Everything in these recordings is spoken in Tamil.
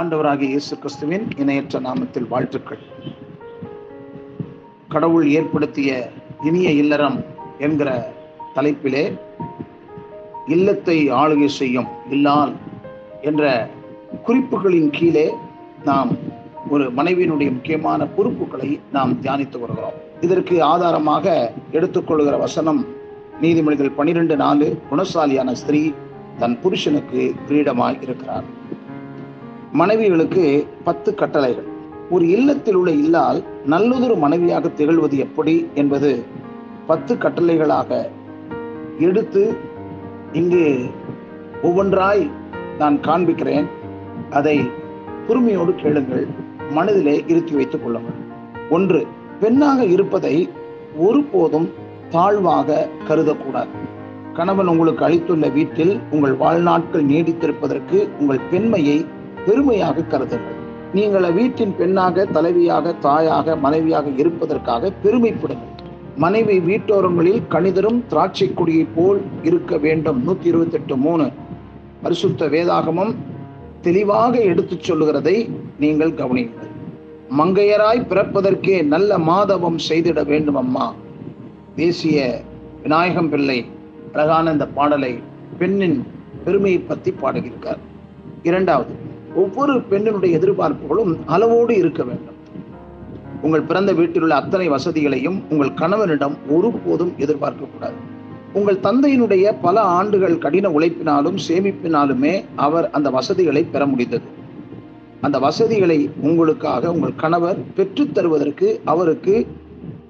ஆண்டவராகிய இயேசு கிறிஸ்துவின் இணையற்ற நாமத்தில் வாழ்த்துக்கள். கடவுள் ஏற்படுத்திய இனிய இல்லறம் என்கிற தலைப்பிலே இல்லத்தை ஆளுகை செய்யும் இல்லால் என்ற குறிப்புகளின் கீழே நாம் ஒரு மனைவியினுடைய முக்கியமான பொறுப்புகளை நாம் தியானித்து வருகிறோம். இதற்கு ஆதாரமாக எடுத்துக்கொள்கிற வசனம் நீதிமொழிகள் பனிரெண்டு நாலு குணசாலியான ஸ்திரீ தன் புருஷனுக்கு கிரீடமாய் இருக்கிறார். மனைவிகளுக்கு பத்து கட்டளைகள். ஒரு இல்லத்தில் உள்ள இல்லால் நல்லதொரு மனைவியாக திகழ்வது எப்படி என்பது பத்து கட்டளைகளாக எடுத்து இங்கு ஒவ்வொன்றாய் நான் காண்பிக்கிறேன். அதை பொறுமையோடு கேளுங்கள். மனதிலே இருத்தி வைத்துக் கொள்ளுங்கள். ஒன்று பெண்ணாக இருப்பதை ஒருபோதும் தாழ்வாக கருதக்கூடாது. கணவன் உங்களுக்கு அளித்துள்ள வீட்டில் உங்கள் வாழ்நாட்கள் நீடித்திருப்பதற்கு உங்கள் பெண்மையை பெருமையாக கருதுங்கள். நீங்கள் வீட்டின் பெண்ணாக தலைவியாக தாயாக மனைவியாக இருப்பதற்காக பெருமைப்படுங்கள். மனைவி வீட்டோரங்களில் கணிதரும் திராட்சை கொடியை போல் இருக்க வேண்டும். நூத்தி இருபத்தி எட்டு மூணு. பரிசுத்த வேதாகமம் தெளிவாக எடுத்துச் சொல்லுகிறதை நீங்கள் கவனியுங்கள். மங்கையராய் பிறப்பதற்கே நல்ல மாதவம் செய்திட வேண்டும் அம்மா தேசிய விநாயகம் பிள்ளை அழகான இந்த பாடலை பெண்ணின் பெருமையை பற்றி பாடுகிறார் இரண்டாவது ஒவ்வொரு பெண்ணினுடைய எதிர்பார்ப்புகளும் அளவோடு இருக்க வேண்டும். உங்கள் பிறந்த வீட்டில் உள்ள அத்தனை வசதிகளையும் உங்கள் கணவனிடம் ஒருபோதும் எதிர்பார்க்க கூடாது உங்கள் தந்தையினுடைய பல ஆண்டுகள் கடின உழைப்பினாலும் சேமிப்பினாலுமே அவர் அந்த வசதிகளை பெற முடிந்தது. அந்த வசதிகளை உங்களுக்காக உங்கள் கணவர் பெற்றுத் தருவதற்கு அவருக்கு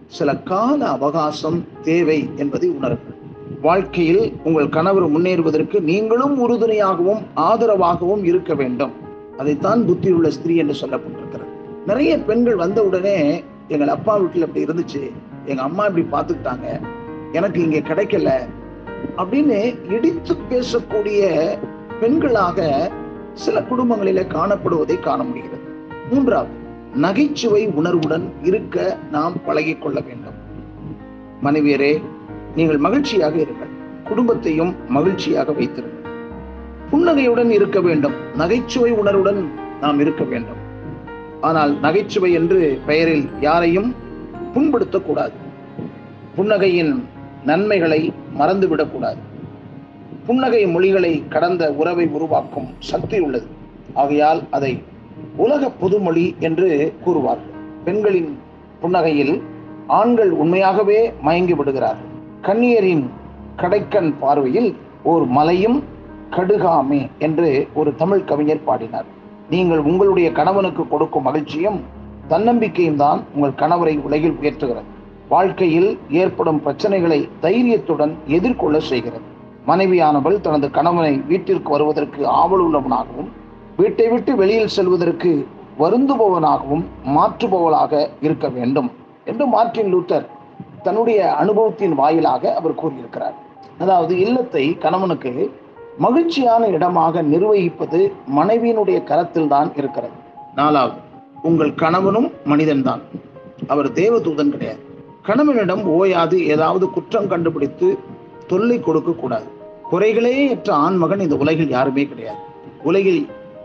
சில கால அவகாசம் தேவை என்பதை உணருங்கள் வாழ்க்கையில் உங்கள் கணவர் முன்னேறுவதற்கு நீங்களும் உறுதுணையாகவும் ஆதரவாகவும் இருக்க வேண்டும். அதைத்தான் புத்தியுள்ள ஸ்திரீ என்று சொல்லப்பட்டிருக்கிறது நிறைய பெண்கள் வந்த உடனே எங்கள் அப்பா வீட்டில் இப்படி இருந்துச்சு எங்க அம்மா இப்படி பார்த்துக்கிட்டாங்க எனக்கு இங்க கிடைக்கல அப்படின்னு இடித்து பேசக்கூடிய பெண்களாக சில குடும்பங்களிலே காணப்படுவதை காண முடிகிறது. மூன்றாவது நகைச்சுவை உணர்வுடன் இருக்க நாம் பழகி கொள்ள வேண்டும். மனைவியரே நீங்கள் மகிழ்ச்சியாக இருங்கள். குடும்பத்தையும் மகிழ்ச்சியாக வைத்திருங்கள். புன்னகையுடன் இருக்க வேண்டும். நகைச்சுவை உணர்வுடன் நாம் இருக்க வேண்டும். ஆனால் நகைச்சுவை என்று பெயரில் யாரையும் புண்படுத்தக்கூடாது. புன்னகையின் நன்மைகளை மறந்துவிடக்கூடாது. புன்னகை மொழிகளை கடந்த உறவை உருவாக்கும் சக்தி உள்ளது. ஆகையால் அதை உலக பொதுமொழி என்று கூறுவார்கள். பெண்களின் புன்னகையில் ஆண்கள் உண்மையாகவே மயங்கி விடுகிறார்கள். கண்ணியரின் கடைக்கண் பார்வையில் ஓர் மலையும் கடுகாமே என்று ஒரு தமிழ் கவிஞர் பாடினார். நீங்கள் உங்களுடைய கணவனுக்கு கொடுக்கும் மகிழ்ச்சியும் தன்னம்பிக்கையும் தான் உங்கள் கணவரை உலகில் உயர்த்துகிறது. வாழ்க்கையில் ஏற்படும் பிரச்சனைகளை தைரியத்துடன் எதிர்கொள்ள செய்கிறது. மனைவியானவள் தனது கணவனை வீட்டிற்கு வருவதற்கு ஆவல் உள்ளவனாகவும் வீட்டை விட்டு வெளியில் செல்வதற்கு வருந்துபவனாகவும் மாற்றுபவளாக இருக்க வேண்டும் என்று மார்ட்டின் லூத்தர் தன்னுடைய அனுபவத்தின் வாயிலாக அவர் கூறியிருக்கிறார். அதாவது இல்லத்தை கணவனுக்கு மகிழ்ச்சியான இடமாக நிர்வகிப்பது மனைவியினுடைய கரத்தில் தான் இருக்கிறது. நாலாவது உங்கள் கணவனும் மனிதன்தான். அவர் தேவதூதன் கிடையாது. கணவனிடம் ஓயாது ஏதாவது குற்றம் கண்டுபிடித்து தொல்லை கொடுக்க கூடாது. குறைகளே அற்ற ஆண்மகன் இந்த உலகில் யாருமே கிடையாது. உலகில்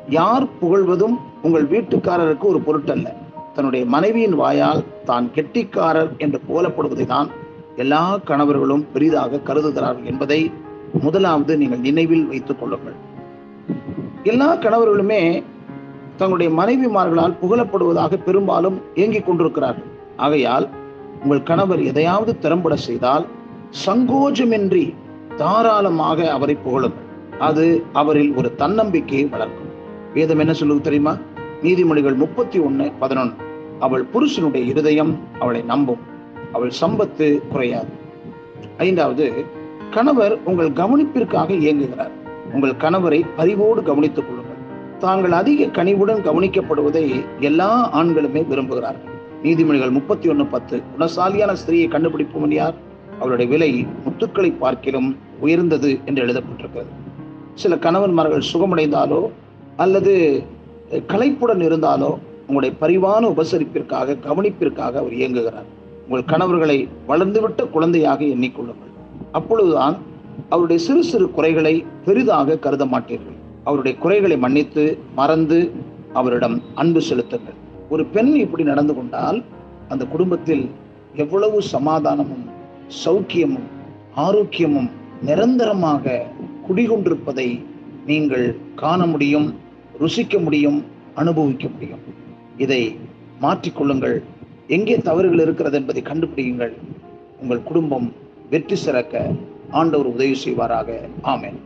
யார் புகழ்வதும் உங்கள் வீட்டுக்காரருக்கு ஒரு பொருட்டல்ல. தன்னுடைய மனைவியின் வாயால் தான் கெட்டிக்காரர் என்று போலப்படுவதை தான் எல்லா கணவர்களும் பெரிதாக கருதுகிறார்கள் என்பதை முதலாவது நீங்கள் நினைவில் வைத்துக் கொள்ளுங்கள். எல்லா கணவர்களுமே தங்களுடைய மனைவிமார்களால் புகழப்படுவதாக பெரும்பாலும் இயங்கிக் கொண்டிருக்கிறார்கள். ஆகையால் உங்கள் கணவர் எதையாவது திறம்பட செய்தால் சங்கோஜமின்றி தாராளமாக அவரை புகழுங்கள். அது அவரில் ஒரு தன்னம்பிக்கையை வளர்க்கும். வேதம் என்ன சொல்லுவது தெரியுமா? நீதிமொழிகள் முப்பத்தி ஒன்னு பதினொன்று அவள் புருஷனுடைய இருதயம் அவளை நம்பும். அவள் சம்பத்து குறையாது. ஐந்தாவது கணவர் உங்கள் கவனிப்பிற்காக இயங்குகிறார். உங்கள் கணவரை பரிவோடு கவனித்துக் கொள்ளுங்கள். தாங்கள் அதிக கனிவுடன் கவனிக்கப்படுவதை எல்லா ஆண்களுமே விரும்புகிறார்கள். நீதிமொழிகள் முப்பத்தி ஒன்னு பத்து. குணசாலியான ஸ்திரீயை கண்டுபிடிப்பவன் யார்? அவருடைய விலை முத்துக்களை பார்க்கிலும் உயர்ந்தது என்று எழுதப்பட்டிருக்கிறது. சில கணவன்மார்கள் சுகமடைந்தாலோ அல்லது களைப்புடன் இருந்தாலோ உங்களுடைய பரிவான உபசரிப்பிற்காக கவனிப்பிற்காக அவர் இயங்குகிறார். உங்கள் கணவர்களை வளர்ந்துவிட்ட குழந்தையாக எண்ணிக்கொள்ளுங்கள் அப்பொழுதுதான் அவருடைய சிறு சிறு குறைகளை பெரிதாக கருத மாட்டீர்கள். அவருடைய குறைகளை மன்னித்து மறந்து அவரிடம் அன்பு செலுத்துங்கள். ஒரு பெண் இப்படி நடந்து கொண்டால் அந்த குடும்பத்தில் எவ்வளவு சமாதானமும் சௌக்கியமும் ஆரோக்கியமும் நிரந்தரமாக குடிகொண்டிருப்பதை நீங்கள் காண முடியும் ருசிக்க முடியும் அனுபவிக்க முடியும். இதை மாற்றிக்கொள்ளுங்கள் எங்கே தவறுகள் இருக்கிறது என்பதை கண்டுபிடியுங்கள். உங்கள் குடும்பம் வெற்றி சிறக்க ஆண்டவர் உதவி செய்வாராக. ஆமேன்.